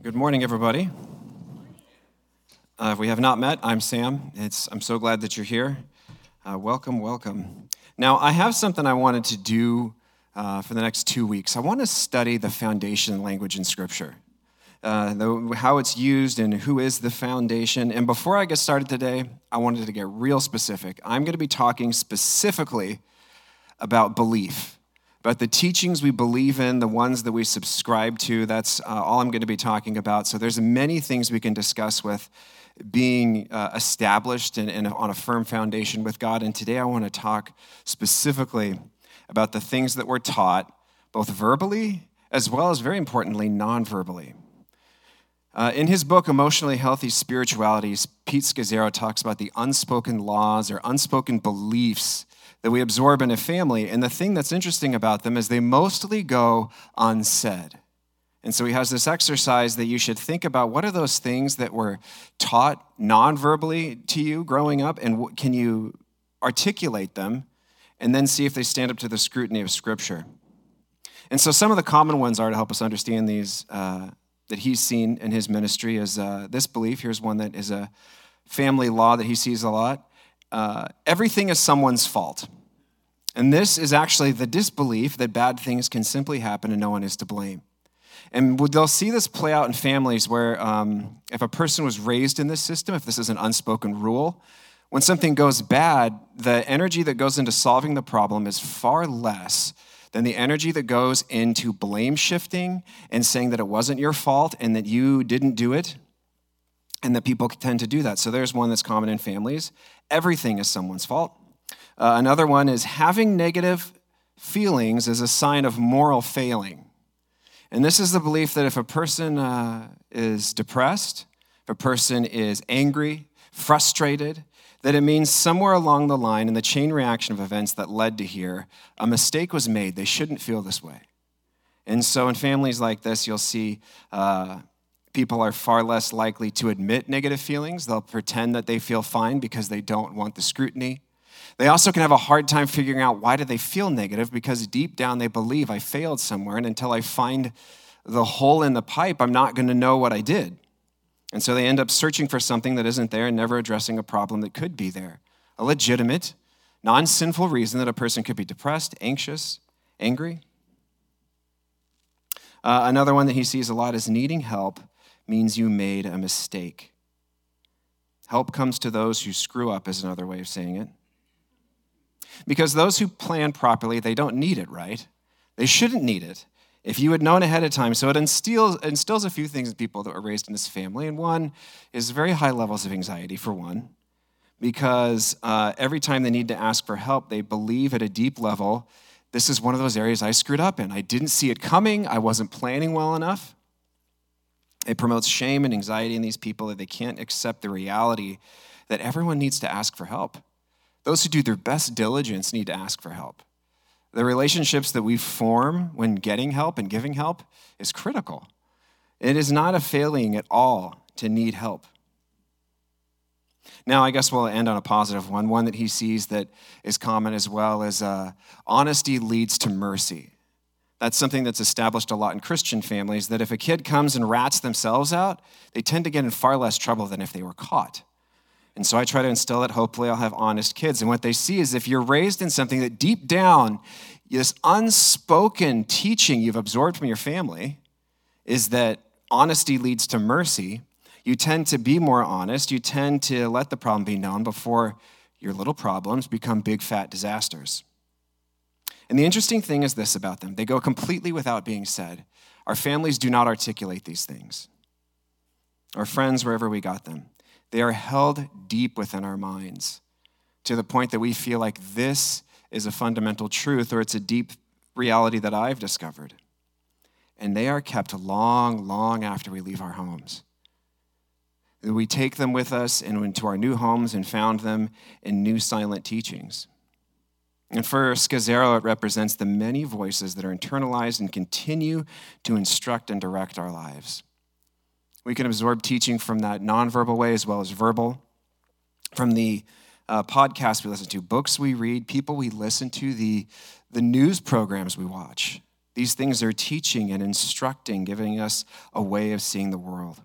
Good morning, everybody. Uh, if we have not met, I'm Sam. It's, I'm so glad that you're here. Uh, welcome, welcome. Now, I have something I wanted to do uh, for the next two weeks. I want to study the foundation language in Scripture, uh, the, how it's used and who is the foundation. And before I get started today, I wanted to get real specific. I'm going to be talking specifically about belief but the teachings we believe in, the ones that we subscribe to, that's uh, all I'm going to be talking about. So there's many things we can discuss with being uh, established and, and on a firm foundation with God. And today I want to talk specifically about the things that we're taught, both verbally as well as, very importantly, non verbally. Uh, in his book, Emotionally Healthy Spiritualities, Pete Scazzero talks about the unspoken laws or unspoken beliefs that we absorb in a family. And the thing that's interesting about them is they mostly go unsaid. And so he has this exercise that you should think about what are those things that were taught non-verbally to you growing up, and can you articulate them, and then see if they stand up to the scrutiny of Scripture. And so some of the common ones are to help us understand these uh, that he's seen in his ministry is uh, this belief. Here's one that is a family law that he sees a lot uh, everything is someone's fault. And this is actually the disbelief that bad things can simply happen and no one is to blame. And they'll see this play out in families where um, if a person was raised in this system, if this is an unspoken rule, when something goes bad, the energy that goes into solving the problem is far less than the energy that goes into blame shifting and saying that it wasn't your fault and that you didn't do it and that people tend to do that. So there's one that's common in families everything is someone's fault. Uh, another one is having negative feelings is a sign of moral failing. And this is the belief that if a person uh, is depressed, if a person is angry, frustrated, that it means somewhere along the line in the chain reaction of events that led to here, a mistake was made. They shouldn't feel this way. And so in families like this, you'll see uh, people are far less likely to admit negative feelings. They'll pretend that they feel fine because they don't want the scrutiny. They also can have a hard time figuring out why do they feel negative because deep down they believe I failed somewhere and until I find the hole in the pipe, I'm not going to know what I did. And so they end up searching for something that isn't there and never addressing a problem that could be there. A legitimate, non sinful reason that a person could be depressed, anxious, angry. Uh, another one that he sees a lot is needing help means you made a mistake. Help comes to those who screw up, is another way of saying it. Because those who plan properly, they don't need it, right? They shouldn't need it. If you had known ahead of time, so it instills, instills a few things in people that were raised in this family. And one is very high levels of anxiety, for one, because uh, every time they need to ask for help, they believe at a deep level this is one of those areas I screwed up in. I didn't see it coming, I wasn't planning well enough. It promotes shame and anxiety in these people that they can't accept the reality that everyone needs to ask for help. Those who do their best diligence need to ask for help. The relationships that we form when getting help and giving help is critical. It is not a failing at all to need help. Now, I guess we'll end on a positive one. One that he sees that is common as well is uh, honesty leads to mercy. That's something that's established a lot in Christian families that if a kid comes and rats themselves out, they tend to get in far less trouble than if they were caught. And so I try to instill that hopefully I'll have honest kids. And what they see is if you're raised in something that deep down, this unspoken teaching you've absorbed from your family is that honesty leads to mercy, you tend to be more honest. You tend to let the problem be known before your little problems become big fat disasters. And the interesting thing is this about them they go completely without being said. Our families do not articulate these things. Our friends, wherever we got them, they are held deep within our minds to the point that we feel like this is a fundamental truth or it's a deep reality that I've discovered. And they are kept long, long after we leave our homes. We take them with us and into our new homes and found them in new silent teachings. And for Scazzero, it represents the many voices that are internalized and continue to instruct and direct our lives. We can absorb teaching from that nonverbal way as well as verbal, from the uh, podcasts we listen to, books we read, people we listen to, the, the news programs we watch. These things are teaching and instructing, giving us a way of seeing the world.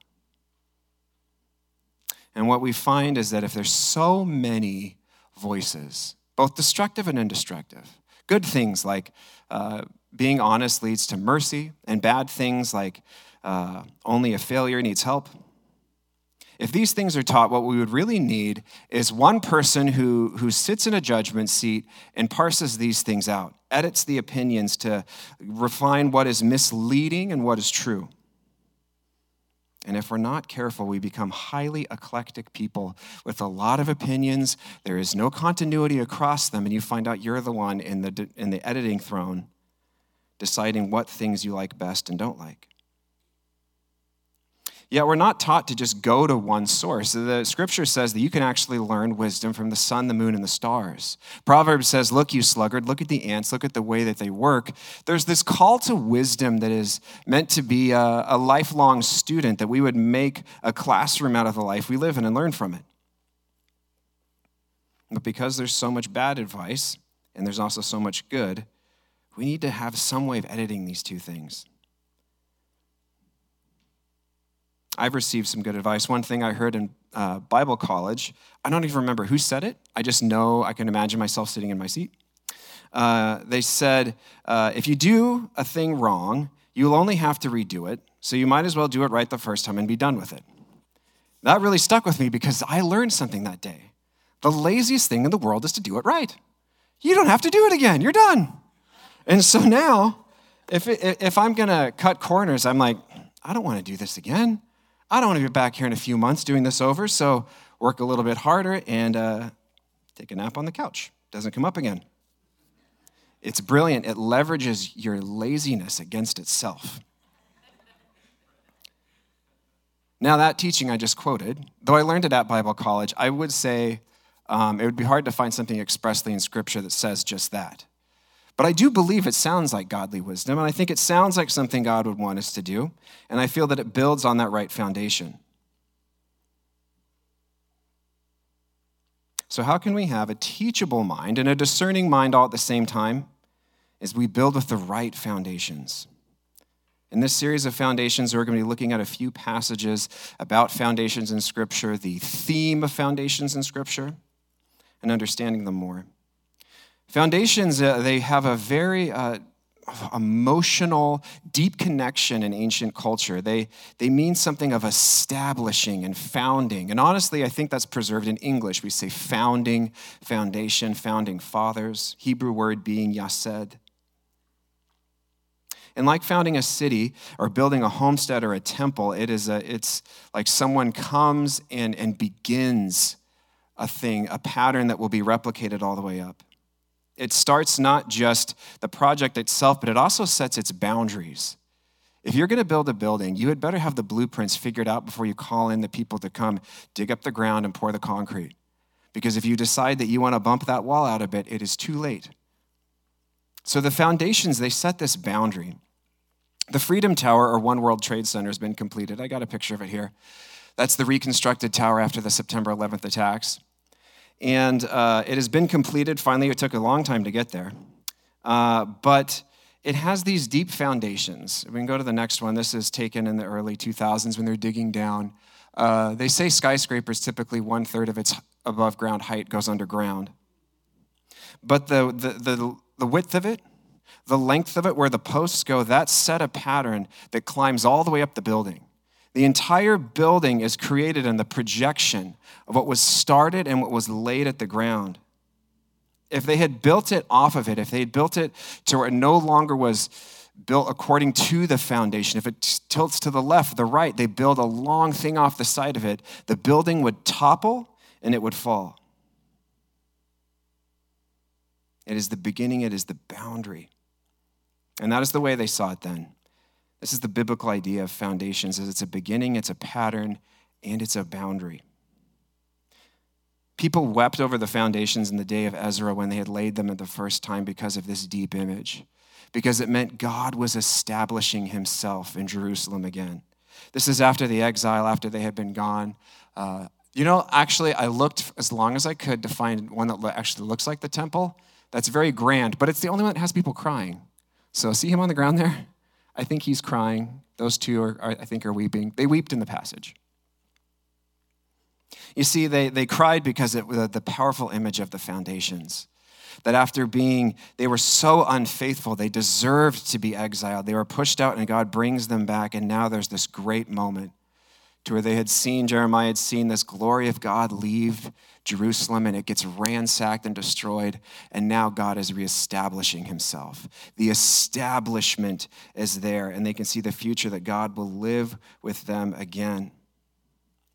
And what we find is that if there's so many voices, both destructive and indestructive, good things like uh, being honest leads to mercy, and bad things like uh, only a failure needs help. If these things are taught, what we would really need is one person who, who sits in a judgment seat and parses these things out, edits the opinions to refine what is misleading and what is true. And if we're not careful, we become highly eclectic people with a lot of opinions. There is no continuity across them, and you find out you're the one in the, in the editing throne deciding what things you like best and don't like. Yet we're not taught to just go to one source. The scripture says that you can actually learn wisdom from the sun, the moon, and the stars. Proverbs says, Look, you sluggard, look at the ants, look at the way that they work. There's this call to wisdom that is meant to be a, a lifelong student, that we would make a classroom out of the life we live in and learn from it. But because there's so much bad advice and there's also so much good, we need to have some way of editing these two things. I've received some good advice. One thing I heard in uh, Bible college, I don't even remember who said it. I just know I can imagine myself sitting in my seat. Uh, they said, uh, if you do a thing wrong, you'll only have to redo it, so you might as well do it right the first time and be done with it. That really stuck with me because I learned something that day. The laziest thing in the world is to do it right. You don't have to do it again, you're done. And so now, if, if I'm gonna cut corners, I'm like, I don't wanna do this again. I don't want to be back here in a few months doing this over, so work a little bit harder and uh, take a nap on the couch. Doesn't come up again. It's brilliant. It leverages your laziness against itself. Now, that teaching I just quoted, though I learned it at Bible college, I would say um, it would be hard to find something expressly in Scripture that says just that. But I do believe it sounds like godly wisdom, and I think it sounds like something God would want us to do, and I feel that it builds on that right foundation. So, how can we have a teachable mind and a discerning mind all at the same time? As we build with the right foundations. In this series of foundations, we're going to be looking at a few passages about foundations in Scripture, the theme of foundations in Scripture, and understanding them more. Foundations, uh, they have a very uh, emotional, deep connection in ancient culture. They, they mean something of establishing and founding. And honestly, I think that's preserved in English. We say founding, foundation, founding fathers, Hebrew word being yased. And like founding a city or building a homestead or a temple, it is a, it's like someone comes and, and begins a thing, a pattern that will be replicated all the way up it starts not just the project itself, but it also sets its boundaries. If you're going to build a building, you had better have the blueprints figured out before you call in the people to come dig up the ground and pour the concrete. Because if you decide that you want to bump that wall out a bit, it is too late. So the foundations, they set this boundary. The Freedom Tower or One World Trade Center has been completed. I got a picture of it here. That's the reconstructed tower after the September 11th attacks. And uh, it has been completed. Finally, it took a long time to get there. Uh, but it has these deep foundations. We can go to the next one. This is taken in the early 2000s when they're digging down. Uh, they say skyscrapers typically one third of its above ground height goes underground. But the, the, the, the width of it, the length of it, where the posts go, that set a pattern that climbs all the way up the building. The entire building is created in the projection of what was started and what was laid at the ground. If they had built it off of it, if they had built it to where it no longer was built according to the foundation, if it tilts to the left, the right, they build a long thing off the side of it, the building would topple and it would fall. It is the beginning, it is the boundary. And that is the way they saw it then. This is the biblical idea of foundations is it's a beginning, it's a pattern, and it's a boundary. People wept over the foundations in the day of Ezra when they had laid them at the first time because of this deep image, because it meant God was establishing himself in Jerusalem again. This is after the exile, after they had been gone. Uh, you know, actually, I looked as long as I could to find one that actually looks like the temple. That's very grand, but it's the only one that has people crying. So see him on the ground there? I think he's crying. Those two are, are I think, are weeping. They wept in the passage. You see, they, they cried because it was the powerful image of the foundations. That after being, they were so unfaithful, they deserved to be exiled. They were pushed out, and God brings them back. And now there's this great moment to where they had seen, Jeremiah had seen this glory of God leave Jerusalem and it gets ransacked and destroyed. And now God is reestablishing himself. The establishment is there, and they can see the future that God will live with them again.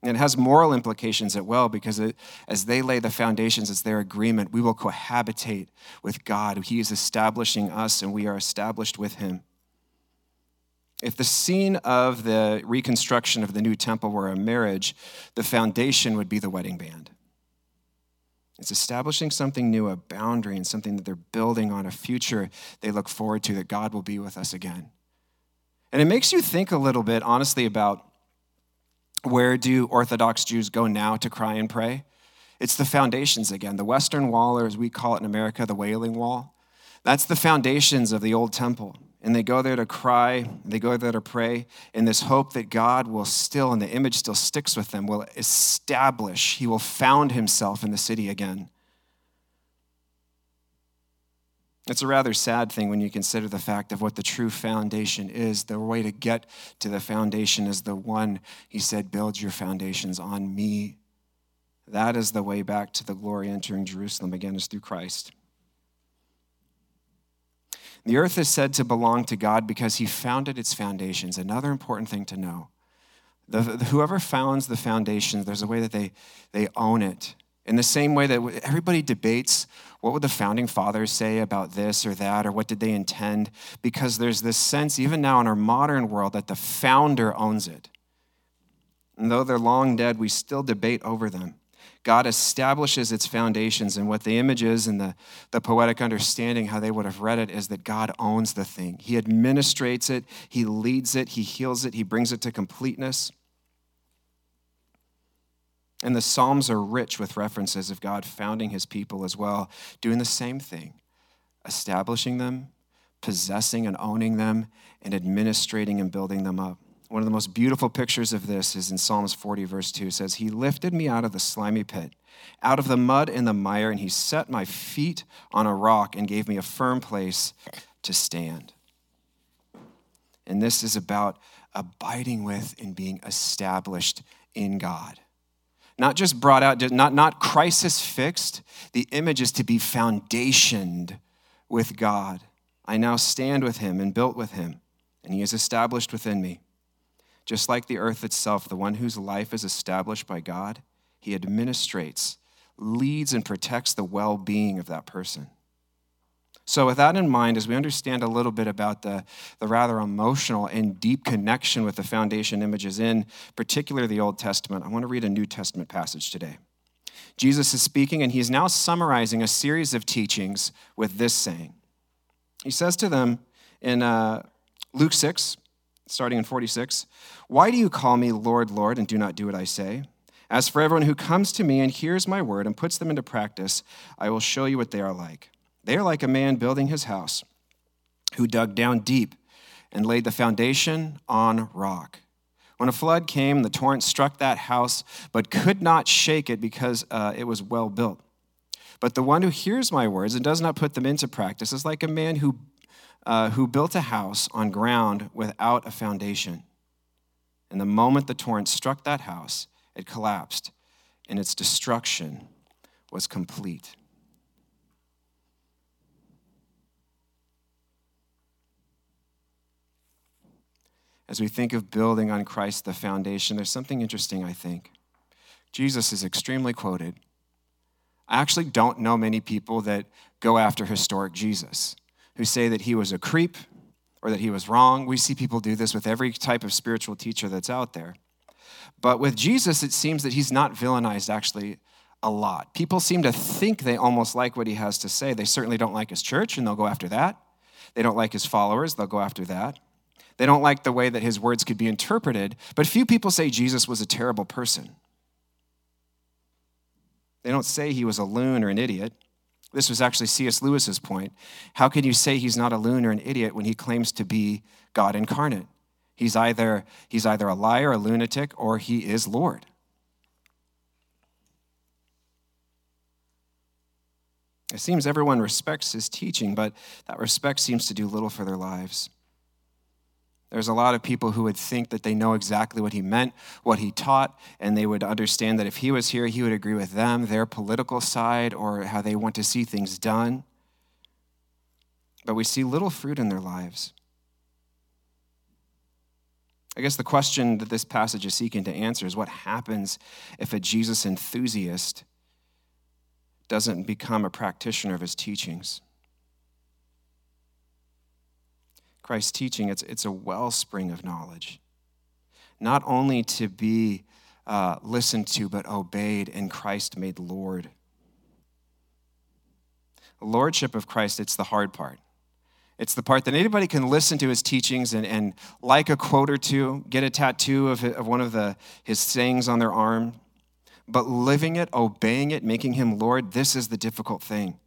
And it has moral implications as well because it, as they lay the foundations, it's their agreement. We will cohabitate with God. He is establishing us, and we are established with Him. If the scene of the reconstruction of the new temple were a marriage, the foundation would be the wedding band. It's establishing something new, a boundary, and something that they're building on, a future they look forward to, that God will be with us again. And it makes you think a little bit, honestly, about where do Orthodox Jews go now to cry and pray? It's the foundations again. The Western Wall, or as we call it in America, the Wailing Wall. That's the foundations of the old temple. And they go there to cry, they go there to pray in this hope that God will still, and the image still sticks with them, will establish, He will found Himself in the city again. It's a rather sad thing when you consider the fact of what the true foundation is. The way to get to the foundation is the one he said, Build your foundations on me. That is the way back to the glory entering Jerusalem again, is through Christ. The earth is said to belong to God because he founded its foundations. Another important thing to know. The, the, whoever founds the foundations, there's a way that they, they own it. In the same way that everybody debates what would the founding fathers say about this or that, or what did they intend, because there's this sense, even now in our modern world, that the founder owns it. And though they're long dead, we still debate over them. God establishes its foundations, and what the image is and the, the poetic understanding, how they would have read it, is that God owns the thing. He administrates it, He leads it, He heals it, He brings it to completeness. And the Psalms are rich with references of God founding his people as well, doing the same thing, establishing them, possessing and owning them, and administrating and building them up. One of the most beautiful pictures of this is in Psalms 40, verse 2. It says, He lifted me out of the slimy pit, out of the mud and the mire, and He set my feet on a rock and gave me a firm place to stand. And this is about abiding with and being established in God not just brought out, not, not crisis fixed. The image is to be foundationed with God. I now stand with him and built with him, and he is established within me. Just like the earth itself, the one whose life is established by God, he administrates, leads, and protects the well being of that person. So, with that in mind, as we understand a little bit about the, the rather emotional and deep connection with the foundation images in particular the Old Testament, I want to read a New Testament passage today. Jesus is speaking, and he's now summarizing a series of teachings with this saying. He says to them in uh, Luke 6, starting in 46, Why do you call me Lord, Lord, and do not do what I say? As for everyone who comes to me and hears my word and puts them into practice, I will show you what they are like. They are like a man building his house who dug down deep and laid the foundation on rock. When a flood came, the torrent struck that house, but could not shake it because uh, it was well built. But the one who hears my words and does not put them into practice is like a man who, uh, who built a house on ground without a foundation. And the moment the torrent struck that house, it collapsed, and its destruction was complete. as we think of building on Christ the foundation, there's something interesting, I think. Jesus is extremely quoted. I actually don't know many people that go after historic Jesus, who say that he was a creep or that he was wrong. We see people do this with every type of spiritual teacher that's out there. But with Jesus, it seems that he's not villainized actually a lot. People seem to think they almost like what he has to say. They certainly don't like his church, and they'll go after that. They don't like his followers, they'll go after that. They don't like the way that his words could be interpreted, but few people say Jesus was a terrible person. They don't say he was a loon or an idiot. This was actually C.S. Lewis's point. How can you say he's not a loon or an idiot when he claims to be God incarnate? He's either, he's either a liar, a lunatic, or he is Lord. It seems everyone respects his teaching, but that respect seems to do little for their lives. There's a lot of people who would think that they know exactly what he meant, what he taught, and they would understand that if he was here, he would agree with them, their political side, or how they want to see things done. But we see little fruit in their lives. I guess the question that this passage is seeking to answer is what happens if a Jesus enthusiast doesn't become a practitioner of his teachings? Christ's teaching, it's, it's a wellspring of knowledge. Not only to be uh, listened to, but obeyed, and Christ made Lord. Lordship of Christ, it's the hard part. It's the part that anybody can listen to his teachings and, and like a quote or two, get a tattoo of, of one of the, his sayings on their arm. But living it, obeying it, making him Lord, this is the difficult thing.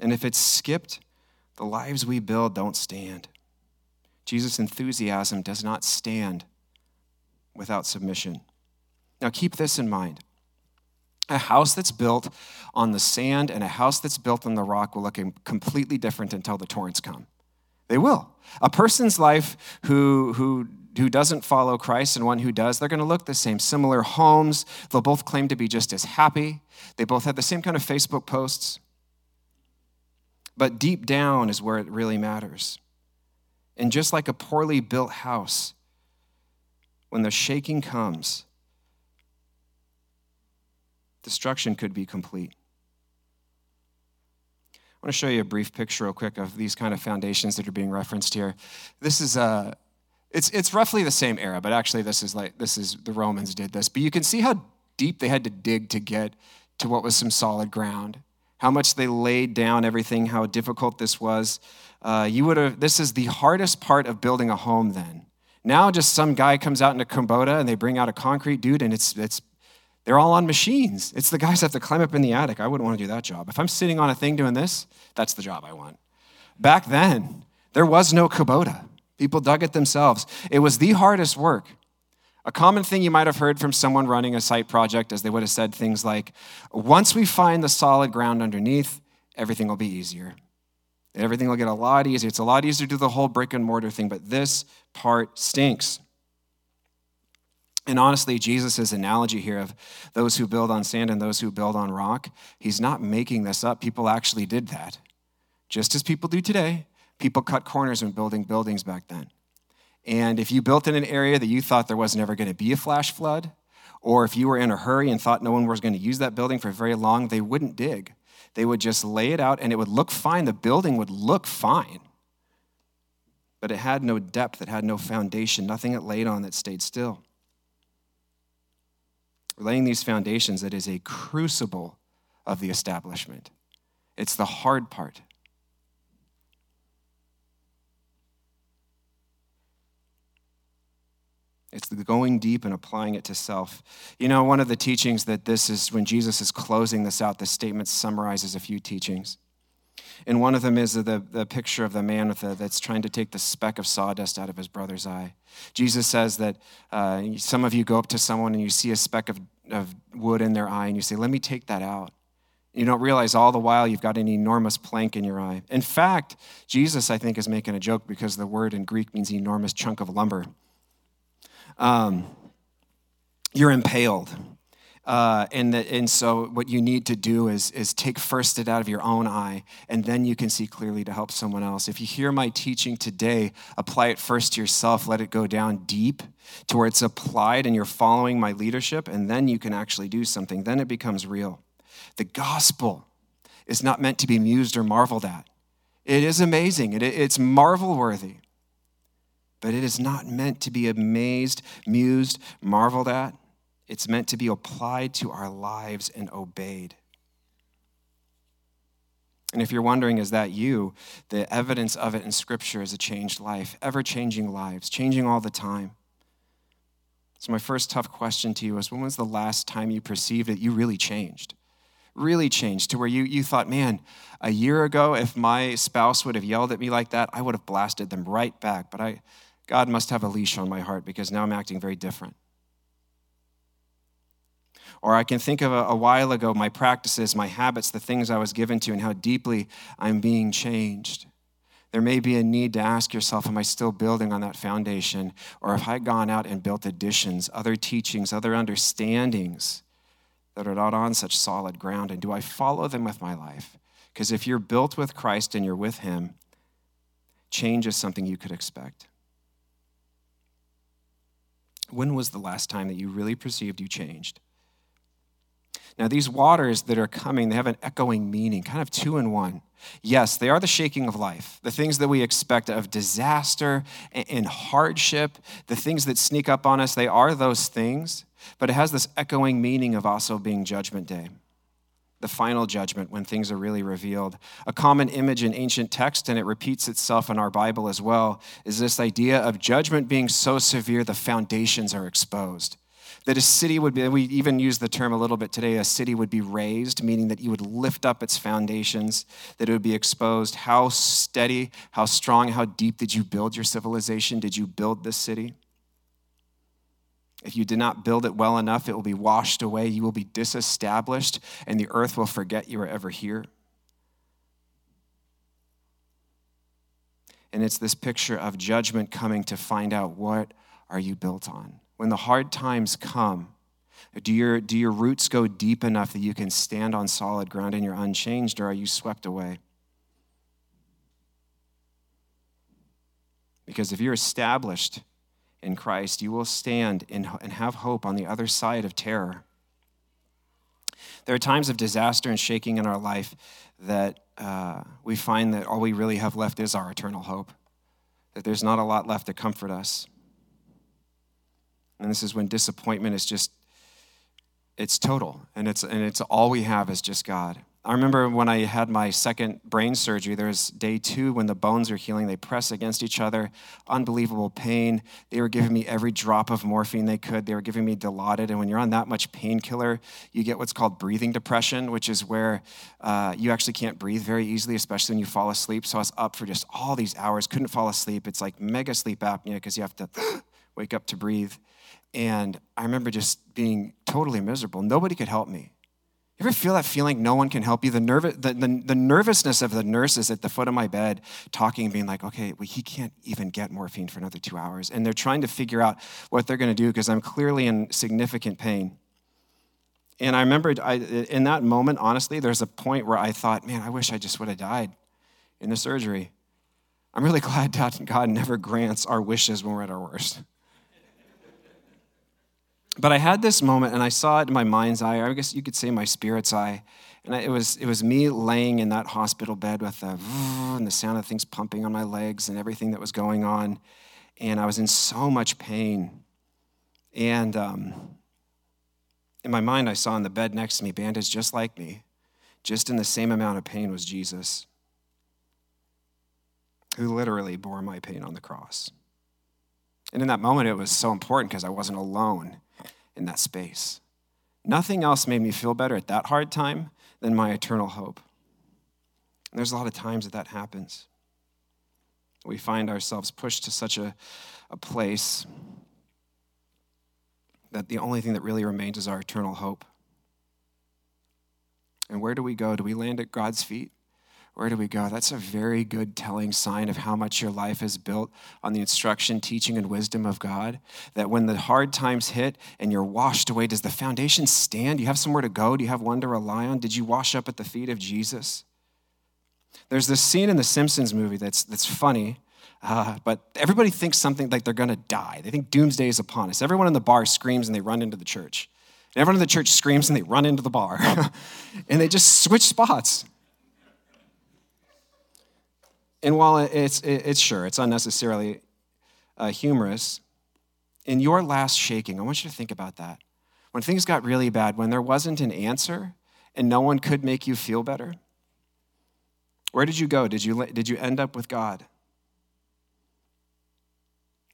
And if it's skipped, the lives we build don't stand. Jesus' enthusiasm does not stand without submission. Now, keep this in mind. A house that's built on the sand and a house that's built on the rock will look completely different until the torrents come. They will. A person's life who, who, who doesn't follow Christ and one who does, they're going to look the same. Similar homes. They'll both claim to be just as happy. They both have the same kind of Facebook posts. But deep down is where it really matters. And just like a poorly built house, when the shaking comes, destruction could be complete. I want to show you a brief picture, real quick, of these kind of foundations that are being referenced here. This is a. Uh, it's, it's roughly the same era, but actually, this is like this is the Romans did this. But you can see how deep they had to dig to get to what was some solid ground how much they laid down everything, how difficult this was. Uh, you would have, this is the hardest part of building a home then. Now, just some guy comes out into Kubota and they bring out a concrete dude, and it's, it's, they're all on machines. It's the guys that have to climb up in the attic. I wouldn't want to do that job. If I'm sitting on a thing doing this, that's the job I want. Back then, there was no Kubota. People dug it themselves. It was the hardest work. A common thing you might have heard from someone running a site project is they would have said things like, once we find the solid ground underneath, everything will be easier. Everything will get a lot easier. It's a lot easier to do the whole brick and mortar thing, but this part stinks. And honestly, Jesus' analogy here of those who build on sand and those who build on rock, he's not making this up. People actually did that. Just as people do today, people cut corners when building buildings back then. And if you built in an area that you thought there was never going to be a flash flood, or if you were in a hurry and thought no one was going to use that building for very long, they wouldn't dig. They would just lay it out and it would look fine. The building would look fine. But it had no depth, it had no foundation, nothing it laid on that stayed still. laying these foundations, that is a crucible of the establishment. It's the hard part. It's the going deep and applying it to self. You know, one of the teachings that this is when Jesus is closing this out, this statement summarizes a few teachings. And one of them is the, the picture of the man the, that's trying to take the speck of sawdust out of his brother's eye. Jesus says that uh, some of you go up to someone and you see a speck of, of wood in their eye and you say, Let me take that out. You don't realize all the while you've got an enormous plank in your eye. In fact, Jesus, I think, is making a joke because the word in Greek means enormous chunk of lumber um, you're impaled. Uh, and, the, and so what you need to do is, is take first it out of your own eye, and then you can see clearly to help someone else. If you hear my teaching today, apply it first to yourself, let it go down deep to where it's applied and you're following my leadership, and then you can actually do something. Then it becomes real. The gospel is not meant to be mused or marveled at. It is amazing, it, it's marvel worthy but it is not meant to be amazed, mused, marveled at. It's meant to be applied to our lives and obeyed. And if you're wondering, is that you? The evidence of it in Scripture is a changed life, ever changing lives, changing all the time. So, my first tough question to you is when was the last time you perceived that you really changed? really changed to where you, you thought, man, a year ago, if my spouse would have yelled at me like that, I would have blasted them right back. But I, God must have a leash on my heart because now I'm acting very different. Or I can think of a, a, while ago my practices, my habits, the things I was given to, and how deeply I'm being changed. There may be a need to ask yourself, Am I still building on that foundation? Or have I gone out and built additions, other teachings, other understandings that are not on such solid ground? And do I follow them with my life? Because if you're built with Christ and you're with Him, change is something you could expect. When was the last time that you really perceived you changed? Now, these waters that are coming, they have an echoing meaning, kind of two in one. Yes, they are the shaking of life, the things that we expect of disaster and hardship, the things that sneak up on us, they are those things, but it has this echoing meaning of also being Judgment Day, the final judgment when things are really revealed. A common image in ancient text, and it repeats itself in our Bible as well, is this idea of judgment being so severe the foundations are exposed that a city would be, we even use the term a little bit today, a city would be razed, meaning that you would lift up its foundations, that it would be exposed. How steady, how strong, how deep did you build your civilization? Did you build this city? If you did not build it well enough, it will be washed away. You will be disestablished, and the earth will forget you were ever here. And it's this picture of judgment coming to find out what are you built on? when the hard times come, do your, do your roots go deep enough that you can stand on solid ground and you're unchanged, or are you swept away? Because if you're established in Christ, you will stand in, and have hope on the other side of terror. There are times of disaster and shaking in our life that uh, we find that all we really have left is our eternal hope, that there's not a lot left to comfort us. And this is when disappointment is just, it's total. And it's, and it's all we have is just God. I remember when I had my second brain surgery, there's day two when the bones are healing. They press against each other, unbelievable pain. They were giving me every drop of morphine they could. They were giving me Dilaudid. And when you're on that much painkiller, you get what's called breathing depression, which is where uh, you actually can't breathe very easily, especially when you fall asleep. So I was up for just all these hours, couldn't fall asleep. It's like mega sleep apnea because you have to wake up to breathe. And I remember just being totally miserable. Nobody could help me. You ever feel that feeling no one can help you? The, nerv- the, the, the, nervousness of the nurses at the foot of my bed talking, being like, okay, well, he can't even get morphine for another two hours. And they're trying to figure out what they're going to do because I'm clearly in significant pain. And I remember I, in that moment, honestly, there's a point where I thought, man, I wish I just would have died in the surgery. I'm really glad God never grants our wishes when we're at our worst. But I had this moment and I saw it in my mind's eye, I guess you could say my spirit's eye. And it was, it was me laying in that hospital bed with the, and the sound of things pumping on my legs and everything that was going on. And I was in so much pain. And um, in my mind, I saw on the bed next to me, bandaged just like me, just in the same amount of pain was Jesus, who literally bore my pain on the cross. And in that moment, it was so important because I wasn't alone in that space. Nothing else made me feel better at that hard time than my eternal hope. And there's a lot of times that that happens. We find ourselves pushed to such a, a place that the only thing that really remains is our eternal hope. And where do we go? Do we land at God's feet? Where do we go? That's a very good telling sign of how much your life is built on the instruction, teaching, and wisdom of God. That when the hard times hit and you're washed away, does the foundation stand? Do you have somewhere to go? Do you have one to rely on? Did you wash up at the feet of Jesus? There's this scene in the Simpsons movie that's, that's funny, uh, but everybody thinks something like they're going to die. They think doomsday is upon us. Everyone in the bar screams and they run into the church. And everyone in the church screams and they run into the bar. and they just switch spots. And while it's, it's sure, it's unnecessarily uh, humorous, in your last shaking, I want you to think about that. When things got really bad, when there wasn't an answer and no one could make you feel better, where did you go? Did you, did you end up with God?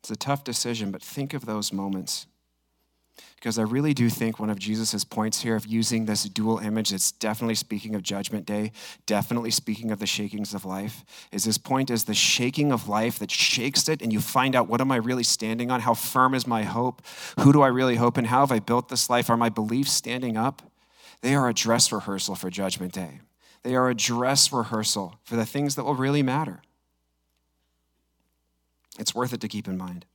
It's a tough decision, but think of those moments. Because I really do think one of Jesus' points here of using this dual image that's definitely speaking of judgment day, definitely speaking of the shakings of life, is this point is the shaking of life that shakes it, and you find out what am I really standing on? How firm is my hope? Who do I really hope and How have I built this life? Are my beliefs standing up? They are a dress rehearsal for judgment day. They are a dress rehearsal for the things that will really matter. It's worth it to keep in mind.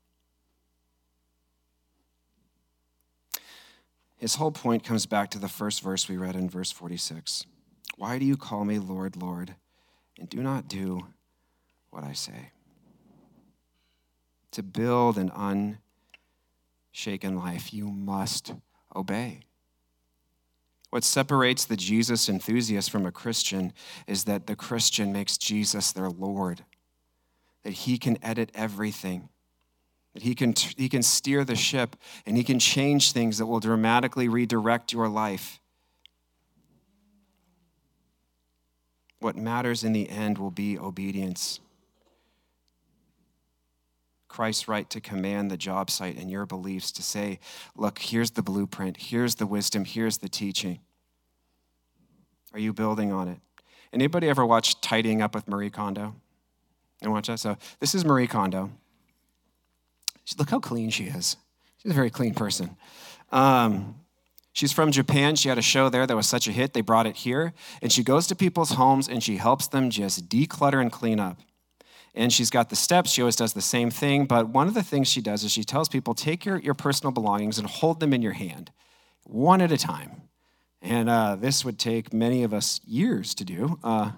His whole point comes back to the first verse we read in verse 46. Why do you call me Lord, Lord, and do not do what I say? To build an unshaken life, you must obey. What separates the Jesus enthusiast from a Christian is that the Christian makes Jesus their Lord, that he can edit everything that he can, he can steer the ship and he can change things that will dramatically redirect your life. What matters in the end will be obedience. Christ's right to command the job site and your beliefs to say, look, here's the blueprint, here's the wisdom, here's the teaching. Are you building on it? Anybody ever watch Tidying Up with Marie Kondo? And watch that? So this is Marie Kondo. Look how clean she is. She's a very clean person. Um, she's from Japan. She had a show there that was such a hit, they brought it here. And she goes to people's homes and she helps them just declutter and clean up. And she's got the steps. She always does the same thing. But one of the things she does is she tells people take your, your personal belongings and hold them in your hand, one at a time. And uh, this would take many of us years to do. Uh,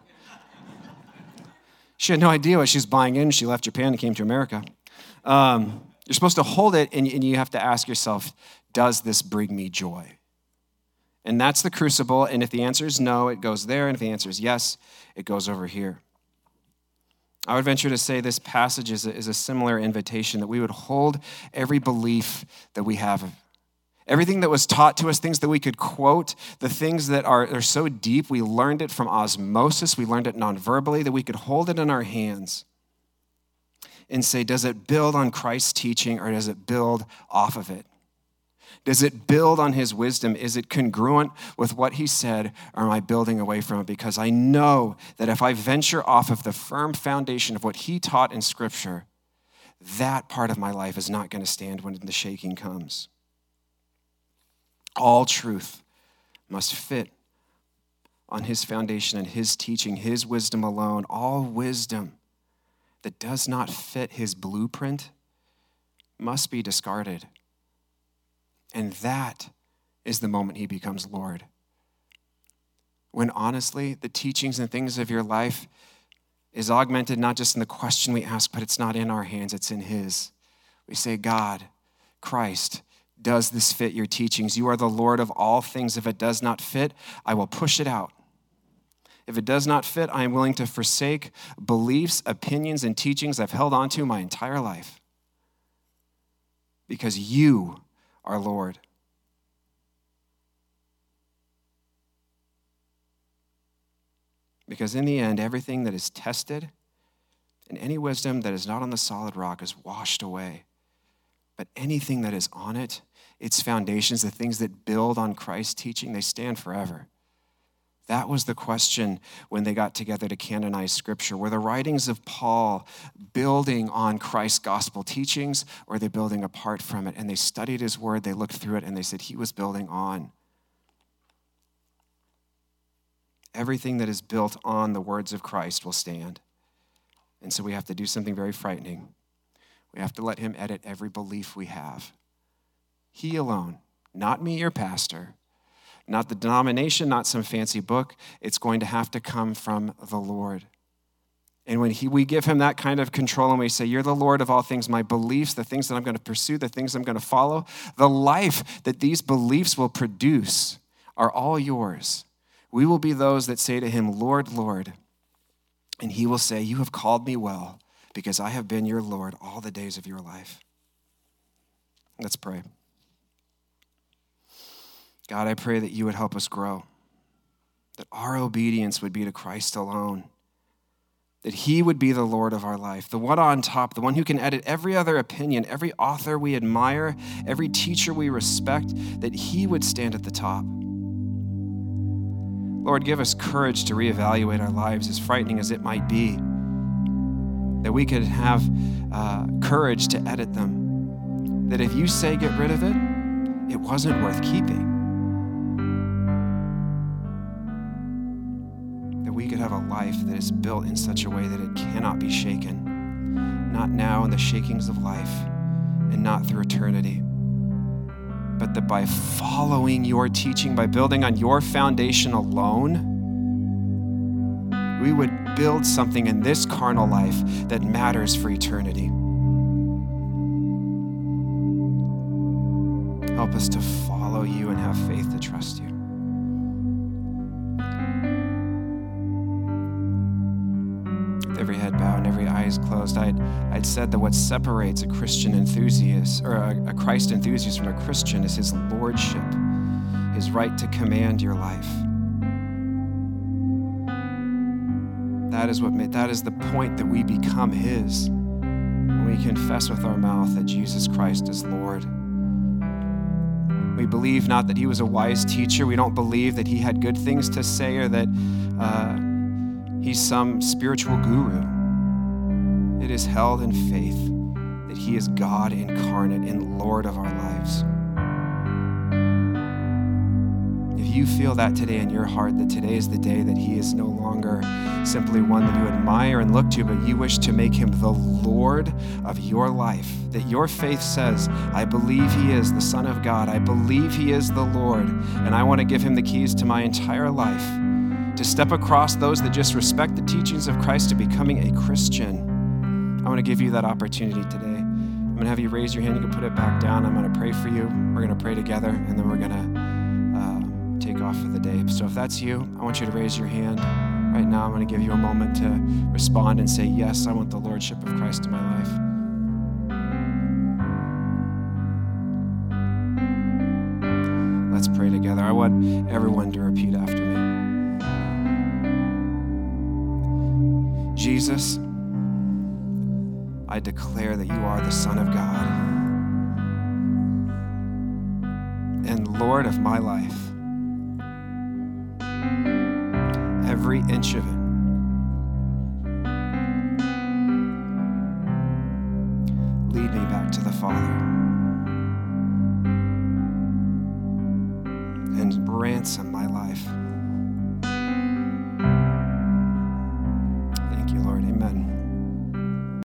she had no idea what she was buying in. She left Japan and came to America. Um, you're supposed to hold it and, and you have to ask yourself, does this bring me joy? And that's the crucible. And if the answer is no, it goes there. And if the answer is yes, it goes over here. I would venture to say this passage is a, is a similar invitation that we would hold every belief that we have. Everything that was taught to us, things that we could quote, the things that are, are so deep, we learned it from osmosis, we learned it non-verbally, that we could hold it in our hands and say, does it build on Christ's teaching or does it build off of it? Does it build on his wisdom? Is it congruent with what he said, or am I building away from it? Because I know that if I venture off of the firm foundation of what he taught in Scripture, that part of my life is not going to stand when the shaking comes. All truth must fit on his foundation and his teaching, his wisdom alone. All wisdom that does not fit his blueprint must be discarded. And that is the moment he becomes Lord. When honestly, the teachings and things of your life is augmented not just in the question we ask, but it's not in our hands, it's in his. We say, God, Christ, does this fit your teachings? You are the Lord of all things. If it does not fit, I will push it out. If it does not fit, I am willing to forsake beliefs, opinions, and teachings I've held onto my entire life. Because you are Lord. Because in the end, everything that is tested and any wisdom that is not on the solid rock is washed away. But anything that is on it, its foundations, the things that build on Christ's teaching, they stand forever. That was the question when they got together to canonize Scripture. Were the writings of Paul building on Christ's gospel teachings, or are they building apart from it? And they studied his word, they looked through it, and they said he was building on. Everything that is built on the words of Christ will stand. And so we have to do something very frightening. We have to let him edit every belief we have. He alone, not me, your pastor not the denomination, not some fancy book. It's going to have to come from the Lord. And when he, we give him that kind of control and we say, You're the Lord of all things, my beliefs, the things that I'm going to pursue, the things I'm going to follow, the life that these beliefs will produce are all yours. We will be those that say to him, Lord, Lord. And he will say, You have called me well because I have been your Lord all the days of your life. Let's pray. God, I pray that you would help us grow, that our obedience would be to Christ alone, that He would be the Lord of our life, the one on top, the one who can edit every other opinion, every author we admire, every teacher we respect, that He would stand at the top. Lord, give us courage to reevaluate our lives, as frightening as it might be, that we could have uh, courage to edit them. That if you say get rid of it, it wasn't worth keeping. We could have a life that is built in such a way that it cannot be shaken, not now in the shakings of life, and not through eternity but that by following your teaching, by building on your foundation alone, we would build something in this carnal life that matters for eternity. Help us to follow you and have faith every head bowed and every eye is closed, I'd, I'd said that what separates a Christian enthusiast or a, a Christ enthusiast from a Christian is his lordship, his right to command your life. That is what that is the point that we become his when we confess with our mouth that Jesus Christ is Lord. We believe not that he was a wise teacher. We don't believe that he had good things to say or that uh, he's some spiritual guru. It is held in faith that he is God incarnate and Lord of our lives. If you feel that today in your heart, that today is the day that he is no longer simply one that you admire and look to, but you wish to make him the Lord of your life, that your faith says, I believe he is the Son of God, I believe he is the Lord, and I want to give him the keys to my entire life to step across those that just respect the teachings of Christ to becoming a Christian. I want to give you that opportunity today. I'm going to have you raise your hand. You can put it back down. I'm going to pray for you. We're going to pray together, and then we're going to uh, take off for the day. So if that's you, I want you to raise your hand. Right now, I'm going to give you a moment to respond and say, Yes, I want the Lordship of Christ in my life. Let's pray together. I want everyone to Jesus, I declare that you are the Son of God and Lord of my life. Every inch of it. Lead me back to the Father and ransom.